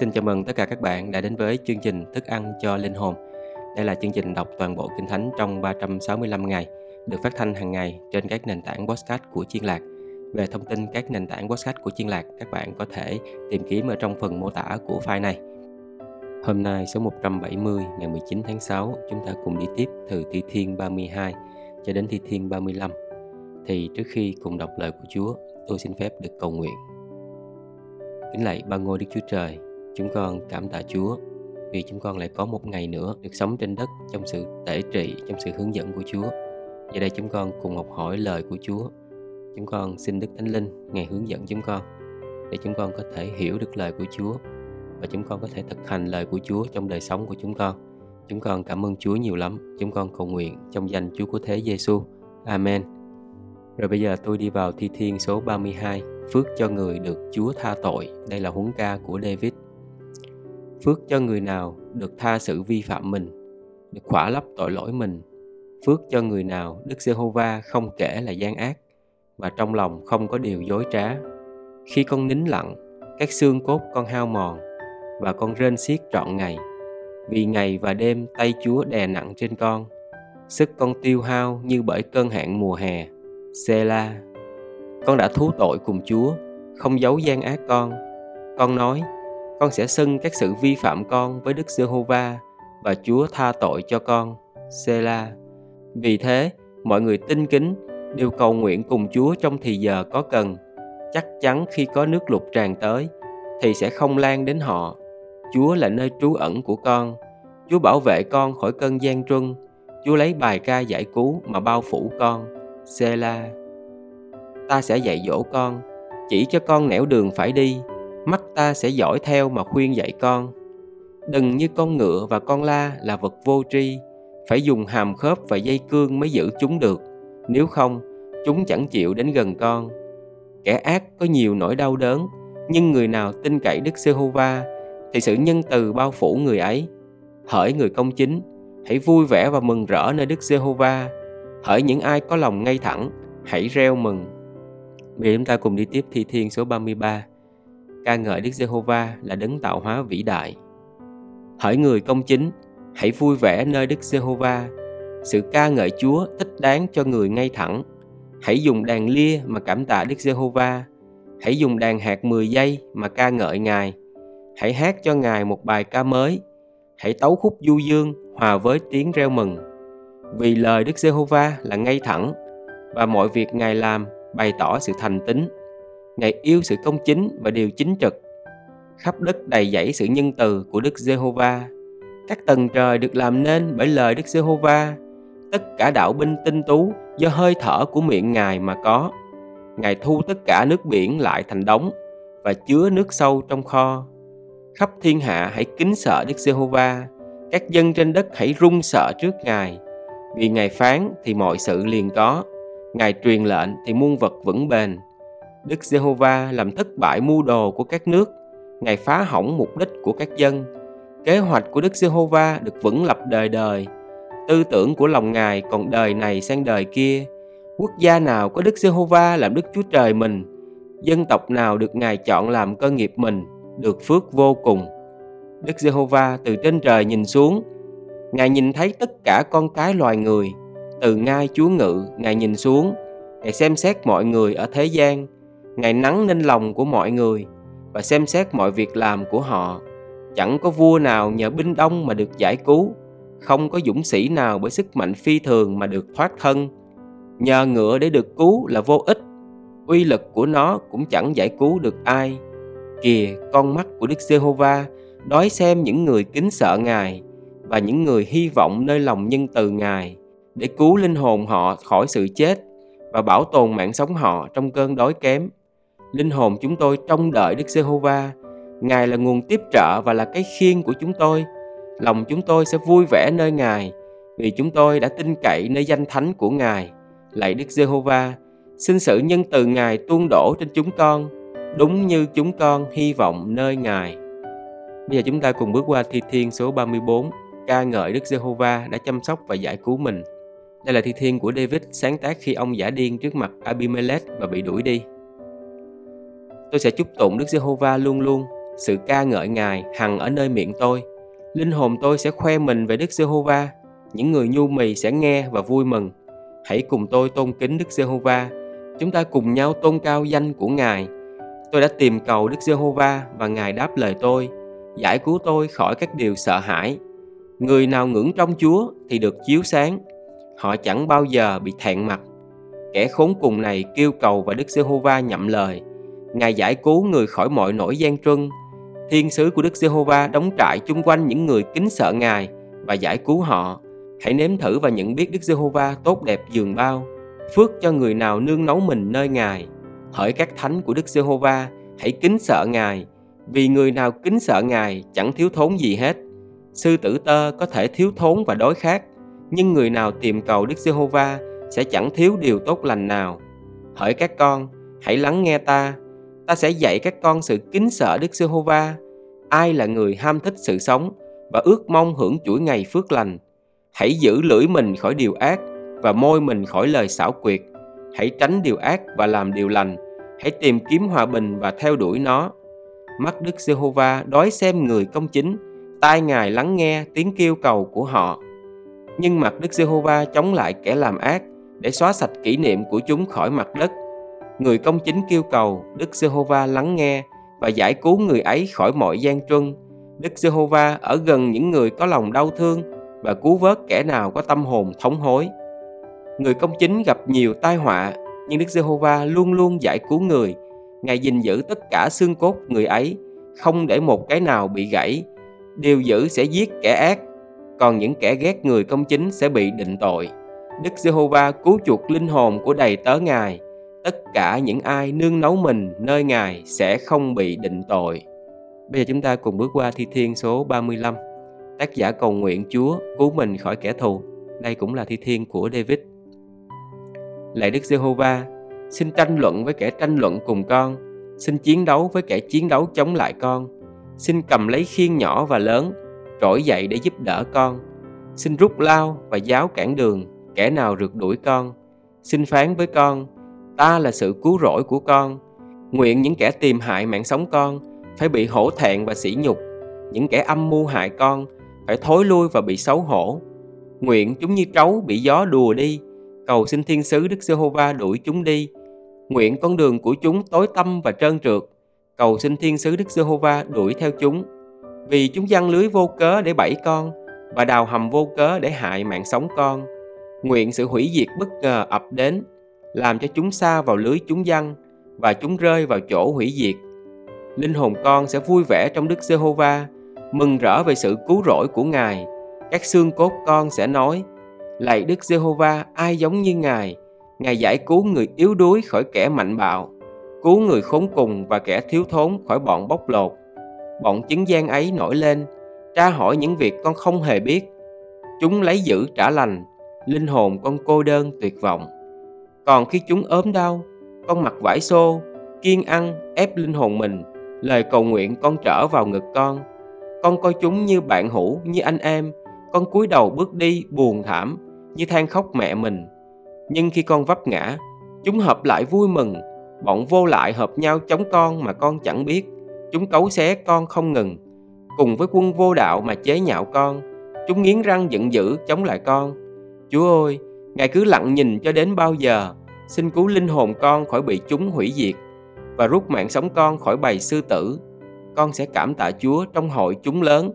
Xin chào mừng tất cả các bạn đã đến với chương trình Thức ăn cho linh hồn. Đây là chương trình đọc toàn bộ Kinh Thánh trong 365 ngày, được phát thanh hàng ngày trên các nền tảng podcast của Chiên Lạc. Về thông tin các nền tảng podcast của Chiên Lạc, các bạn có thể tìm kiếm ở trong phần mô tả của file này. Hôm nay số 170 ngày 19 tháng 6, chúng ta cùng đi tiếp từ Thi Thiên 32 cho đến Thi Thiên 35. Thì trước khi cùng đọc lời của Chúa, tôi xin phép được cầu nguyện. Kính lạy ba ngôi Đức Chúa Trời, chúng con cảm tạ Chúa vì chúng con lại có một ngày nữa được sống trên đất trong sự tể trị, trong sự hướng dẫn của Chúa. Giờ đây chúng con cùng học hỏi lời của Chúa. Chúng con xin Đức Thánh Linh ngày hướng dẫn chúng con để chúng con có thể hiểu được lời của Chúa và chúng con có thể thực hành lời của Chúa trong đời sống của chúng con. Chúng con cảm ơn Chúa nhiều lắm. Chúng con cầu nguyện trong danh Chúa của Thế Giêsu. Amen. Rồi bây giờ tôi đi vào thi thiên số 32, phước cho người được Chúa tha tội. Đây là huấn ca của David. Phước cho người nào được tha sự vi phạm mình, được khỏa lấp tội lỗi mình. Phước cho người nào Đức Giê-hô-va không kể là gian ác và trong lòng không có điều dối trá. Khi con nín lặng, các xương cốt con hao mòn và con rên xiết trọn ngày. Vì ngày và đêm tay Chúa đè nặng trên con, sức con tiêu hao như bởi cơn hạn mùa hè Sela Con đã thú tội cùng Chúa Không giấu gian ác con Con nói con sẽ xưng các sự vi phạm con với Đức Giê-hô-va Và Chúa tha tội cho con. Sela Vì thế, mọi người tin kính, Đều cầu nguyện cùng Chúa trong thì giờ có cần. Chắc chắn khi có nước lụt tràn tới, Thì sẽ không lan đến họ. Chúa là nơi trú ẩn của con. Chúa bảo vệ con khỏi cơn gian truân. Chúa lấy bài ca giải cứu mà bao phủ con. Sela Ta sẽ dạy dỗ con, Chỉ cho con nẻo đường phải đi. Mắt ta sẽ dõi theo mà khuyên dạy con. Đừng như con ngựa và con la là vật vô tri Phải dùng hàm khớp và dây cương mới giữ chúng được. Nếu không, chúng chẳng chịu đến gần con. Kẻ ác có nhiều nỗi đau đớn Nhưng người nào tin cậy Đức Giê-hô-va Thì sự nhân từ bao phủ người ấy. Hỡi người công chính Hãy vui vẻ và mừng rỡ nơi Đức Giê-hô-va. Hỡi những ai có lòng ngay thẳng, hãy reo mừng. Bây chúng ta cùng đi tiếp thi thiên số 33. Ca ngợi Đức Giê-hô-va là đấng tạo hóa vĩ đại. Hỡi người công chính, hãy vui vẻ nơi Đức Giê-hô-va. Sự ca ngợi Chúa thích đáng cho người ngay thẳng. Hãy dùng đàn lia mà cảm tạ Đức Giê-hô-va. Hãy dùng đàn hạt 10 giây mà ca ngợi Ngài. Hãy hát cho Ngài một bài ca mới. Hãy tấu khúc du dương hòa với tiếng reo mừng vì lời Đức Giê-hô-va là ngay thẳng và mọi việc Ngài làm bày tỏ sự thành tín. Ngài yêu sự công chính và điều chính trực. Khắp đất đầy dẫy sự nhân từ của Đức Giê-hô-va. Các tầng trời được làm nên bởi lời Đức Giê-hô-va. Tất cả đạo binh tinh tú do hơi thở của miệng Ngài mà có. Ngài thu tất cả nước biển lại thành đống và chứa nước sâu trong kho. Khắp thiên hạ hãy kính sợ Đức Giê-hô-va. Các dân trên đất hãy run sợ trước Ngài vì Ngài phán thì mọi sự liền có, Ngài truyền lệnh thì muôn vật vững bền. Đức Giê-hô-va làm thất bại mưu đồ của các nước, Ngài phá hỏng mục đích của các dân. Kế hoạch của Đức Giê-hô-va được vững lập đời đời. Tư tưởng của lòng Ngài còn đời này sang đời kia. Quốc gia nào có Đức Giê-hô-va làm Đức Chúa Trời mình, dân tộc nào được Ngài chọn làm cơ nghiệp mình, được phước vô cùng. Đức Giê-hô-va từ trên trời nhìn xuống, Ngài nhìn thấy tất cả con cái loài người, từ ngai chúa ngự, Ngài nhìn xuống, Ngài xem xét mọi người ở thế gian, Ngài nắng nên lòng của mọi người và xem xét mọi việc làm của họ. Chẳng có vua nào nhờ binh đông mà được giải cứu, không có dũng sĩ nào bởi sức mạnh phi thường mà được thoát thân. Nhờ ngựa để được cứu là vô ích, uy lực của nó cũng chẳng giải cứu được ai. Kìa, con mắt của Đức Giê-hô-va đói xem những người kính sợ Ngài và những người hy vọng nơi lòng nhân từ Ngài để cứu linh hồn họ khỏi sự chết và bảo tồn mạng sống họ trong cơn đói kém. Linh hồn chúng tôi trông đợi Đức Giê-hô-va. Ngài là nguồn tiếp trợ và là cái khiên của chúng tôi. Lòng chúng tôi sẽ vui vẻ nơi Ngài vì chúng tôi đã tin cậy nơi danh thánh của Ngài. Lạy Đức Giê-hô-va, xin sự nhân từ Ngài tuôn đổ trên chúng con, đúng như chúng con hy vọng nơi Ngài. Bây giờ chúng ta cùng bước qua thi thiên số 34 ca ngợi Đức Giê-hô-va đã chăm sóc và giải cứu mình. Đây là thi thiên của David sáng tác khi ông giả điên trước mặt Abimelech và bị đuổi đi. Tôi sẽ chúc tụng Đức Giê-hô-va luôn luôn, Sự ca ngợi Ngài hằng ở nơi miệng tôi. Linh hồn tôi sẽ khoe mình về Đức Giê-hô-va. Những người nhu mì sẽ nghe và vui mừng. Hãy cùng tôi tôn kính Đức Giê-hô-va. Chúng ta cùng nhau tôn cao danh của Ngài. Tôi đã tìm cầu Đức Giê-hô-va và Ngài đáp lời tôi, giải cứu tôi khỏi các điều sợ hãi. Người nào ngưỡng trong Chúa thì được chiếu sáng. Họ chẳng bao giờ bị thẹn mặt. Kẻ khốn cùng này kêu cầu và Đức Giê-hô-va nhậm lời. Ngài giải cứu người khỏi mọi nỗi gian truân. Thiên sứ của Đức Giê-hô-va đóng trại chung quanh những người kính sợ Ngài và giải cứu họ. Hãy nếm thử và nhận biết Đức Giê-hô-va tốt đẹp dường bao. Phước cho người nào nương nấu mình nơi Ngài. Hỡi các thánh của Đức Giê-hô-va, hãy kính sợ Ngài. Vì người nào kính sợ Ngài chẳng thiếu thốn gì hết. Sư tử tơ có thể thiếu thốn và đói khát, nhưng người nào tìm cầu Đức Giê-hô-va sẽ chẳng thiếu điều tốt lành nào. Hỡi các con, hãy lắng nghe ta. Ta sẽ dạy các con sự kính sợ Đức Giê-hô-va. Ai là người ham thích sự sống và ước mong hưởng chuỗi ngày phước lành. Hãy giữ lưỡi mình khỏi điều ác và môi mình khỏi lời xảo quyệt. Hãy tránh điều ác và làm điều lành. Hãy tìm kiếm hòa bình và theo đuổi nó. Mắt Đức Giê-hô-va đói xem người công chính, tai Ngài lắng nghe tiếng kêu cầu của họ. Nhưng mặt Đức Giê-hô-va chống lại kẻ làm ác để xóa sạch kỷ niệm của chúng khỏi mặt đất. Người công chính kêu cầu, Đức Giê-hô-va lắng nghe và giải cứu người ấy khỏi mọi gian truân. Đức Giê-hô-va ở gần những người có lòng đau thương và cứu vớt kẻ nào có tâm hồn thống hối. Người công chính gặp nhiều tai họa, nhưng Đức Giê-hô-va luôn luôn giải cứu người. Ngài gìn giữ tất cả xương cốt người ấy, không để một cái nào bị gãy. Điều giữ sẽ giết kẻ ác, còn những kẻ ghét người công chính sẽ bị định tội. Đức Giê-hô-va cứu chuộc linh hồn của đầy tớ Ngài. Tất cả những ai nương nấu mình nơi Ngài sẽ không bị định tội. Bây giờ chúng ta cùng bước qua thi thiên số 35. Tác giả cầu nguyện Chúa cứu mình khỏi kẻ thù. Đây cũng là thi thiên của David. Lạy Đức Giê-hô-va, xin tranh luận với kẻ tranh luận cùng con, xin chiến đấu với kẻ chiến đấu chống lại con. Xin cầm lấy khiên nhỏ và lớn, trỗi dậy để giúp đỡ con. Xin rút lao và giáo cản đường, kẻ nào rượt đuổi con. Xin phán với con, ta là sự cứu rỗi của con. Nguyện những kẻ tìm hại mạng sống con phải bị hổ thẹn và sỉ nhục. Những kẻ âm mưu hại con phải thối lui và bị xấu hổ. Nguyện chúng như trấu bị gió đùa đi, cầu xin thiên sứ Đức Giê-hô-va đuổi chúng đi. Nguyện con đường của chúng tối tăm và trơn trượt, cầu xin thiên sứ Đức Giê-hô-va đuổi theo chúng. Vì chúng giăng lưới vô cớ để bẫy con và đào hầm vô cớ để hại mạng sống con. Nguyện sự hủy diệt bất ngờ ập đến, làm cho chúng xa vào lưới chúng dân và chúng rơi vào chỗ hủy diệt. Linh hồn con sẽ vui vẻ trong Đức Giê-hô-va, mừng rỡ về sự cứu rỗi của Ngài. Các xương cốt con sẽ nói, Lạy Đức Giê-hô-va, ai giống như Ngài? Ngài giải cứu người yếu đuối khỏi kẻ mạnh bạo, cứu người khốn cùng và kẻ thiếu thốn khỏi bọn bóc lột. Bọn chứng gian ấy nổi lên, tra hỏi những việc con không hề biết. Chúng lấy giữ trả lành, linh hồn con cô đơn tuyệt vọng. Còn khi chúng ốm đau, con mặc vải xô, kiên ăn, ép linh hồn mình, lời cầu nguyện con trở vào ngực con. Con coi chúng như bạn hữu, như anh em, con cúi đầu bước đi buồn thảm, như than khóc mẹ mình. Nhưng khi con vấp ngã, chúng hợp lại vui mừng, bọn vô lại hợp nhau chống con mà con chẳng biết. Chúng cấu xé con không ngừng, cùng với quân vô đạo mà chế nhạo con. Chúng nghiến răng giận dữ chống lại con. Chúa ơi, Ngài cứ lặng nhìn cho đến bao giờ, xin cứu linh hồn con khỏi bị chúng hủy diệt và rút mạng sống con khỏi bầy sư tử. Con sẽ cảm tạ Chúa trong hội chúng lớn,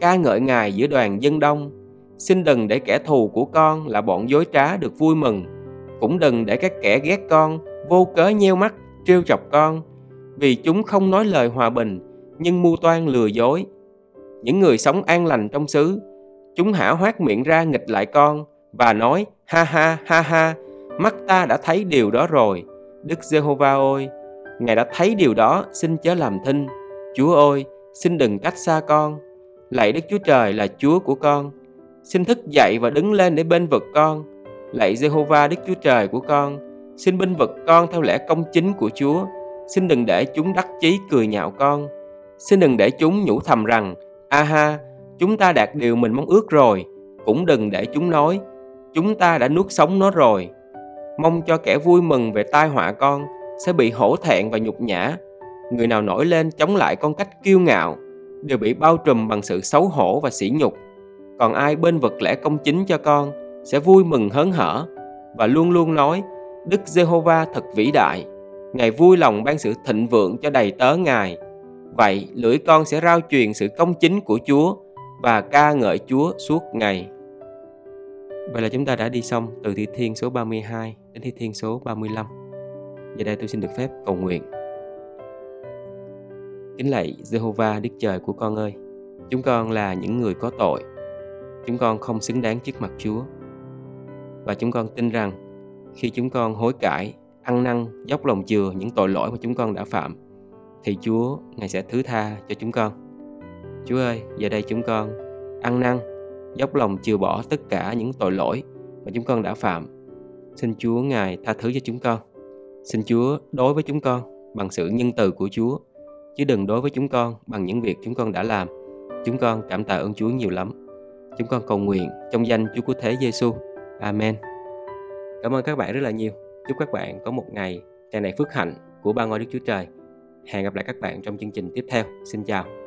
ca ngợi Ngài giữa đoàn dân đông. Xin đừng để kẻ thù của con là bọn dối trá được vui mừng, cũng đừng để các kẻ ghét con vô cớ nheo mắt trêu chọc con, vì chúng không nói lời hòa bình nhưng mưu toan lừa dối. Những người sống an lành trong xứ, chúng hả hoác miệng ra nghịch lại con và nói ha ha ha ha, mắt ta đã thấy điều đó rồi. Đức Giê-hô-va ơi, Ngài đã thấy điều đó, xin chớ làm thinh. Chúa ơi, xin đừng cách xa con. Lạy Đức Chúa Trời là Chúa của con. Xin thức dậy và đứng lên để bên vực con. Lạy Jehovah Đức Chúa Trời của con. Xin binh vực con theo lẽ công chính của Chúa. Xin đừng để chúng đắc chí cười nhạo con. Xin đừng để chúng nhủ thầm rằng, a ha, chúng ta đạt điều mình mong ước rồi. Cũng đừng để chúng nói, chúng ta đã nuốt sống nó rồi. Mong cho kẻ vui mừng về tai họa con sẽ bị hổ thẹn và nhục nhã. người nào nổi lên chống lại con cách kiêu ngạo đều bị bao trùm bằng sự xấu hổ và sỉ nhục. Còn ai bên vực lẽ công chính cho con sẽ vui mừng hớn hở và luôn luôn nói, Đức Giê-hô-va thật vĩ đại. Ngài vui lòng ban sự thịnh vượng cho đầy tớ Ngài. Vậy lưỡi con sẽ rao truyền sự công chính của Chúa và ca ngợi Chúa suốt ngày. Vậy là chúng ta đã đi xong từ Thi Thiên số 32 đến Thi Thiên số 35. Giờ đây tôi xin được phép cầu nguyện. Kính lạy Jehovah Đức Trời của con ơi, chúng con là những người có tội. Chúng con không xứng đáng trước mặt Chúa. Và chúng con tin rằng khi chúng con hối cải, ăn năn, dốc lòng chừa những tội lỗi mà chúng con đã phạm, thì Chúa Ngài sẽ thứ tha cho chúng con. Chúa ơi, giờ đây chúng con ăn năn, dốc lòng chừa bỏ tất cả những tội lỗi mà chúng con đã phạm. Xin Chúa Ngài tha thứ cho chúng con. Xin Chúa đối với chúng con bằng sự nhân từ của Chúa, chứ đừng đối với chúng con bằng những việc chúng con đã làm. Chúng con cảm tạ ơn Chúa nhiều lắm. Chúng con cầu nguyện trong danh Chúa của Thế Giêsu. Amen. Cảm ơn các bạn rất là nhiều. Chúc các bạn có một ngày tràn đầy phước hạnh của ba ngôi Đức Chúa Trời. Hẹn gặp lại các bạn trong chương trình tiếp theo. Xin chào.